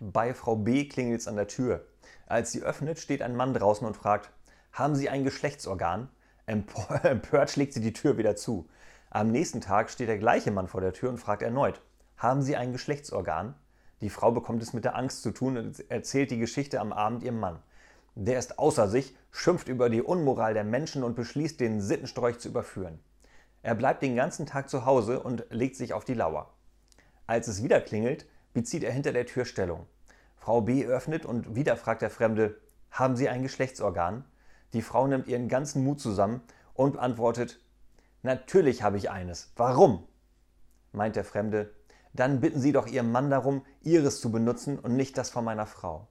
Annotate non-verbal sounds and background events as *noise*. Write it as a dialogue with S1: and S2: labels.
S1: Bei Frau B klingelt es an der Tür. Als sie öffnet, steht ein Mann draußen und fragt, haben Sie ein Geschlechtsorgan? *laughs* Empört schlägt sie die Tür wieder zu. Am nächsten Tag steht der gleiche Mann vor der Tür und fragt erneut, haben Sie ein Geschlechtsorgan? Die Frau bekommt es mit der Angst zu tun und erzählt die Geschichte am Abend ihrem Mann. Der ist außer sich, schimpft über die Unmoral der Menschen und beschließt, den Sittenstrolch zu überführen. Er bleibt den ganzen Tag zu Hause und legt sich auf die Lauer. Als es wieder klingelt, bezieht er hinter der Tür Stellung. Frau B öffnet und wieder fragt der Fremde, haben Sie ein Geschlechtsorgan? Die Frau nimmt ihren ganzen Mut zusammen und antwortet, natürlich habe ich eines. Warum? meint der Fremde, dann bitten Sie doch Ihren Mann darum, Ihres zu benutzen und nicht das von meiner Frau.